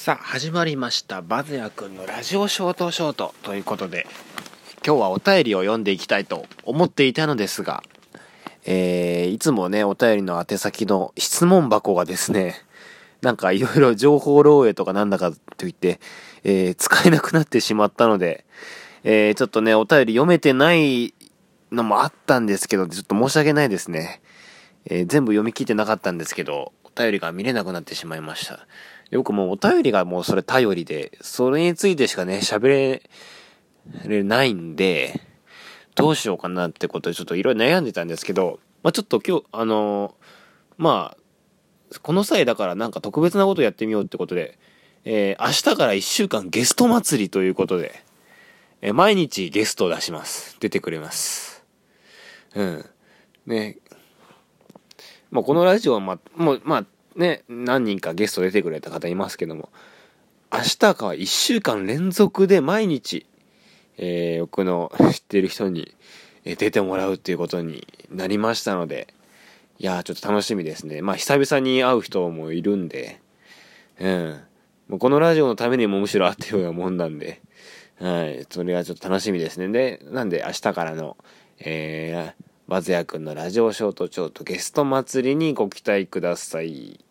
さあ始まりました。バズヤくんのラジオショートショートということで今日はお便りを読んでいきたいと思っていたのですが、えー、いつもねお便りの宛先の質問箱がですね なんかいろいろ情報漏洩とかなんだかといって、えー、使えなくなってしまったので、えー、ちょっとねお便り読めてないのもあったんですけどちょっと申し訳ないですね、え全部読み切ってなかったんですけど便りが見れなくなってしまいましたよくもうお便りがもうそれ頼りで、それについてしかね、喋れ、れないんで、どうしようかなってことでちょっといろいろ悩んでたんですけど、まあちょっと今日、あのー、まあ、この際だからなんか特別なことやってみようってことで、えー、明日から1週間ゲスト祭りということで、えー、毎日ゲストを出します。出てくれます。うん。ね。まあこのラジオはま、もう、まあ、ね、何人かゲスト出てくれた方いますけども、明日かは1週間連続で毎日、えー、僕の知ってる人に出てもらうっていうことになりましたので、いやーちょっと楽しみですね。まあ久々に会う人もいるんで、うん。もうこのラジオのためにもむしろ会ったようなもんなんで、はい。それはちょっと楽しみですね。で、なんで明日からの、えー、和也くんのラジオショートショートゲスト祭りにご期待ください。